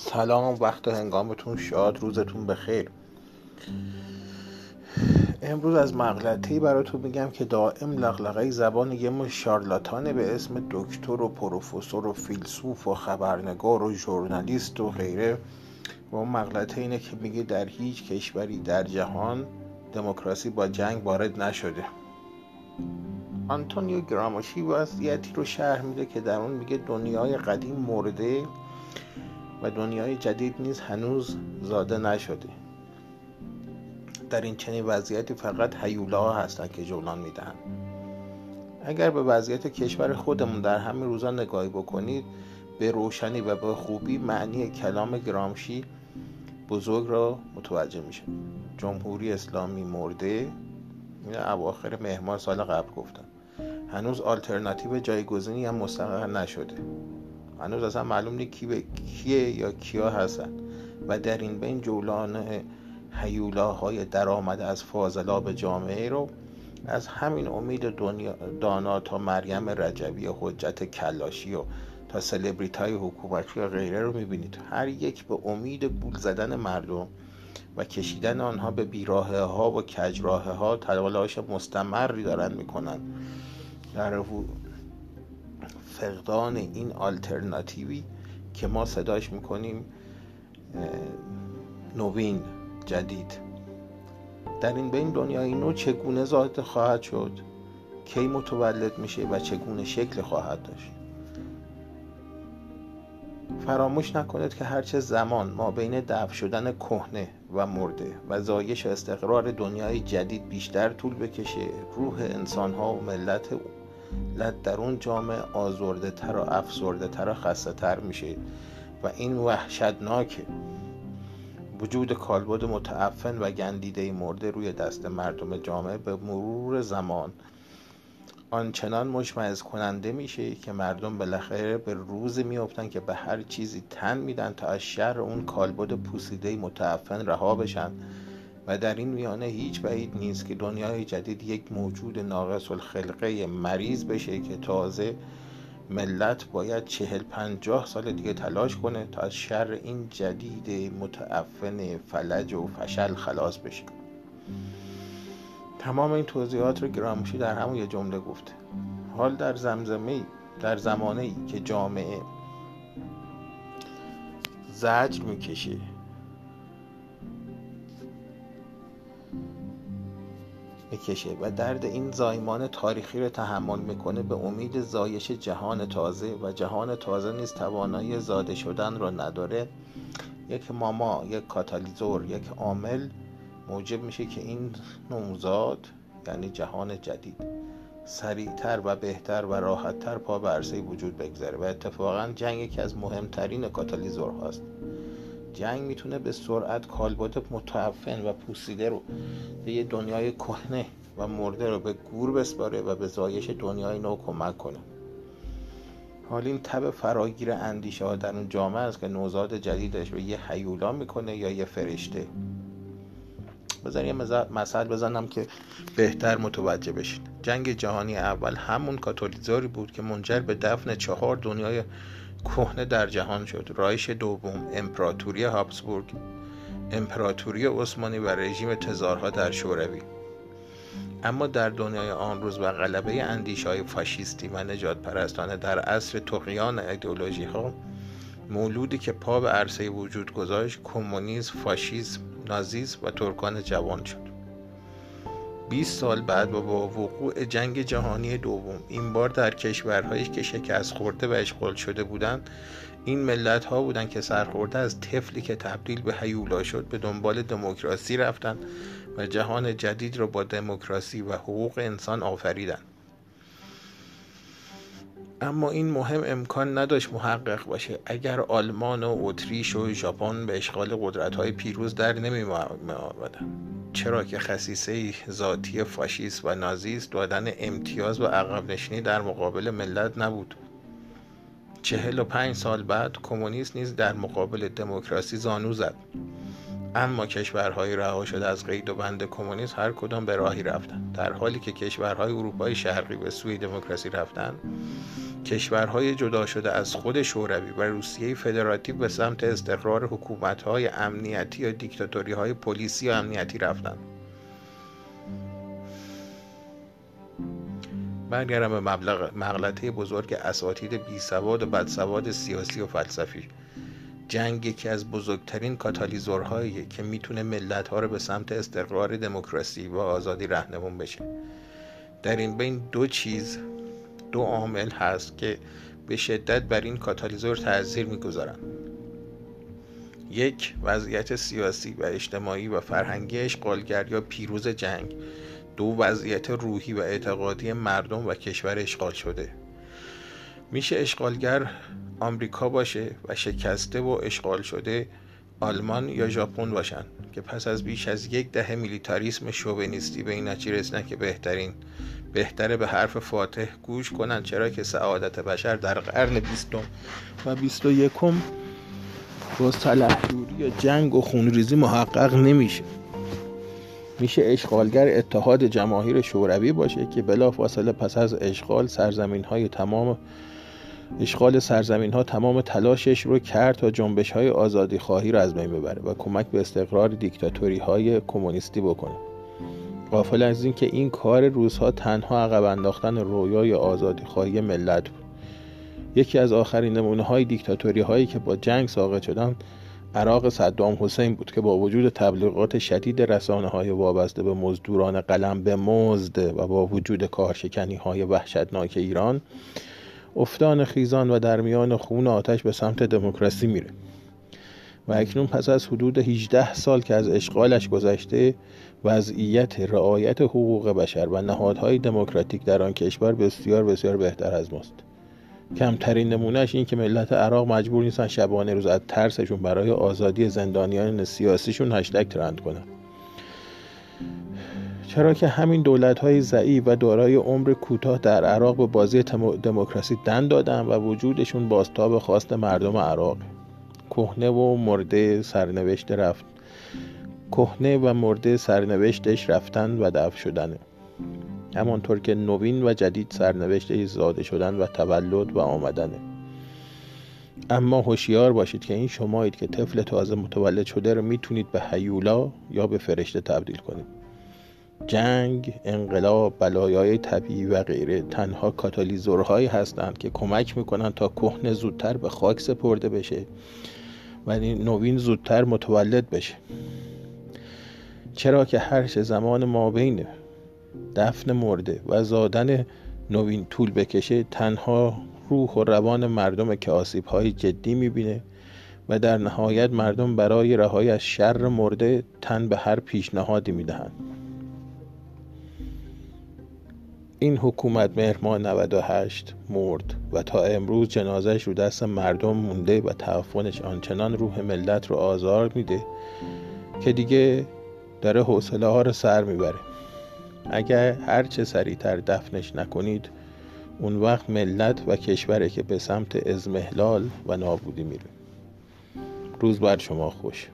سلام وقت هنگامتون شاد روزتون بخیر. امروز از مغلطه براتون میگم که دائم لغلقه زبان یه مش شارلاتانه به اسم دکتر و پروفسور و فیلسوف و خبرنگار و ژورنالیست و غیره. و اون مغلطه اینه که میگه در هیچ کشوری در جهان دموکراسی با جنگ وارد نشده. آنتونیو گراماشی وضعیتی رو شرح میده که در اون میگه دنیای قدیم مرده. و دنیای جدید نیز هنوز زاده نشده. در این چنین وضعیتی فقط ها هستند که جولان می‌دهند. اگر به وضعیت کشور خودمون در همین روزا نگاهی بکنید به روشنی و به خوبی معنی کلام گرامشی بزرگ را متوجه میشه. جمهوری اسلامی مرده این اواخر مهمان سال قبل گفتم هنوز آلترناتیو جایگزینی هم مستقر نشده. هنوز اصلا معلوم نیست کی به کیه یا کیا هستن. و در این بین جولان هیولاهای درآمده از فاضلاب جامعه رو از همین امید دنیا دانا تا مریم رجبی و حجت کلاشی و تا سلبریت های حکومتی و غیره رو می‌بینید. هر یک به امید بول زدن مردم و کشیدن آنها به بیراه ها و کجراه ها تلاش مستمری دارن می‌کنن. در فقدان این آلترناتیوی که ما صداش می‌کنیم نوین جدید. در این بین دنیای نو چگونه ذات خواهد شد؟ کی متولد میشه و چگونه شکل خواهد داشت؟ فراموش نکنید که هرچه زمان ما بین دفع شدن کهنه و مرده و زایش استقرار دنیای جدید بیشتر طول بکشه. روح انسان ها و ملت در اون جامعه آزرده تر و افسرده تر و خسته تر میشه و این وحشتناکه وجود کالبد متعفن و گندیده مرده روی دست مردم جامعه به مرور زمان آنچنان مشمعز کننده میشه که مردم بالاخره به روز میافتن که به هر چیزی تن میدن تا از شر اون کالبد پوسیده متعفن رها بشن. و در این میانه هیچ بعید نیست که دنیای جدید یک موجود ناقص الخلقه مریض بشه که تازه ملت باید چهل پنجاه سال دیگه تلاش کنه تا از شر این جدید متعفن فلج و فشل خلاص بشه. تمام این توضیحات رو گرامشی در همون یه جمله گفته. حال در زمزمه در زمانه ای که جامعه زجر می‌کشه. می‌کشه و درد این زایمان تاریخی رو تحمل می‌کنه به امید زایش جهان تازه و جهان تازه نیز توانایی زاده شدن رو نداره. یک ماما یک کاتالیزور یک عامل موجب میشه که این نوزاد یعنی جهان جدید سریعتر و بهتر و راحتتر پا به عرصه وجود بگذاره و اتفاقا جنگ یکی از مهمترین کاتالیزور هاست جنگ می‌تونه به سرعت کالبد متعفن و پوسیده رو به یه دنیای کهنه و مرده رو به گور بسپاره و به زایش دنیای نو کمک کنه. حال این تب فراگیر اندیشه ها در اون جامعه است که نوزاد جدیدش به یه حیولا می‌کنه یا یه فرشته. بذار یه مثل بزنم که بهتر متوجه بشین. جنگ جهانی اول همون کاتولیزاری بود که منجر به دفن چهار دنیای کهنه در جهان شد. رایش دوم امپراتوری هابسبورگ. امپراتوری عثمانی و رژیم تزارها در شوروی. اما در دنیای آن روز و غلبه اندیشه های فاشیستی و نجات پرستانه در عصر تقیان ایدئولوژی ها مولودی که پا به عرصه وجود گذاشت کمونیسم فاشیسم نازیسم و ترکان جوان شد. 20 سال بعد با وقوع جنگ جهانی دوم این بار در کشورهایی که شکست خورده و اشغال شده بودند این ملت ها بودند که سرخورده از طفلی که تبدیل به هیولا شد به دنبال دموکراسی رفتند و جهان جدید را با دموکراسی و حقوق انسان آفریدند. اما این مهم امکان نداشت محقق باشه. اگر آلمان و اتریش و ژاپن به اشغال قدرت های پیروز در نمی چرا که خصیصه ذاتی فاشیست و نازیست دادن امتیاز و عقب نشینی در مقابل ملت نبود. چهل و پنج سال بعد کمونیست نیز در مقابل دموکراسی زانو زد. اما کشورهای رها شده از قید و بند کمونیسم هر کدام به راهی رفتند. در حالی که کشورهای اروپای شرقی به سوی دموکراسی رفتند کشورهای جدا شده از خود شوروی و روسیه فدراتیو به سمت استقرار حکومتهای امنیتی یا دیکتاتوری های پلیسی و امنیتی رفتند. برگردم به مبلغ مغلطه بزرگ اساتید بی سواد و بدسواد سیاسی و فلسفی. جنگ یکی از بزرگترین کاتالیزورهایی که می‌تونه ملت ها رو به سمت استقرار دموکراسی و آزادی رهنمون بشه. در این بین دو چیز دو عامل هست که به شدت بر این کاتالیزور تاثیر می‌گذارند یک وضعیت سیاسی و اجتماعی و فرهنگی اشغالگر یا پیروز جنگ. دو وضعیت روحی و اعتقادی مردم و کشور اشغال شده. میشه اشغالگر آمریکا باشه و شکسته و اشغال شده آلمان یا ژاپن باشن که پس از بیش از یک دهه میلیتاریسم شوونیستی به این نتیجه رسیدن که بهترین بهتره به حرف فاتح گوش کنن چرا که سعادت بشر در قرن بیستم و بیست و یکم با سلحجوری جنگ و خونریزی محقق نمیشه. میشه اشغالگر اتحاد جماهیر شوروی باشه که بلا فاصله پس از اشغال سرزمین های تمام اشغال سرزمین ها تمام تلاشش رو کرد تا جنبش های آزادی خواهی رو از بین ببره و کمک به استقرار دیکتاتوری های کمونیستی بکنه. غافل از اینکه این کار روزها تنها عقب انداختن رویای آزادی خواهی ملت بود. یکی از آخرین نمونه های دیکتاتوری هایی که با جنگ ساقط شدن عراق صدام حسین بود که با وجود تبلیغات شدید رسانه های وابسته به مزدوران قلم به مزد و با وجود کارشکنی های وحشتناک ایران افتان خیزان و در میان خون آتش به سمت دموکراسی میره. و اکنون پس از حدود 18 سال که از اشغالش گذشته وضعیت رعایت حقوق بشر و نهادهای دموکراتیک در آن کشور بسیار بسیار بهتر از ماست. کمترین نمونهش این که ملت عراق مجبور نیستن شبانه روز از ترسشون برای آزادی زندانیان سیاسیشون هشتگ ترند کنن چرا که همین دولت های ضعیف و دارای عمر کوتاه در عراق به بازی دموکراسی دن دادن و وجودشون بازتاب خواست مردم عراق. کهنه و مرده سرنوشت رفت. کهنه و مرده سرنوشتش رفتن و دفع شدنه همانطور که نوین و جدید سرنوشتش زاده شدن و تولد و آمدنه اما هوشیار باشید که این شمایید که طفل تازه متولد شده رو می‌تونید به حیولا یا به فرشته تبدیل کنید. جنگ، انقلاب، بلایای طبیعی و غیره تنها کاتالیزورهایی هستند که کمک می‌کنند تا کهنه زودتر به خاک سپرده بشه. و نوین زودتر متولد بشه. چرا که هر زمان ما بین دفن مرده و زادن نوین طول بکشه تنها روح و روان مردم که آسیب های جدی می‌بینه و در نهایت مردم برای رهایی از شر مرده تن به هر پیشنهادی می‌دهند. این حکومت مهر 98 مرد و تا امروز جنازش رو دست مردم مونده و تعفنش آنچنان روح ملت رو آزار میده که دیگه داره حوصله ها رو سر می‌بره. اگر هرچه سریعتر دفنش نکنید اون وقت ملت و کشوره که به سمت ازمهلال و نابودی میره. روز بر شما خوش.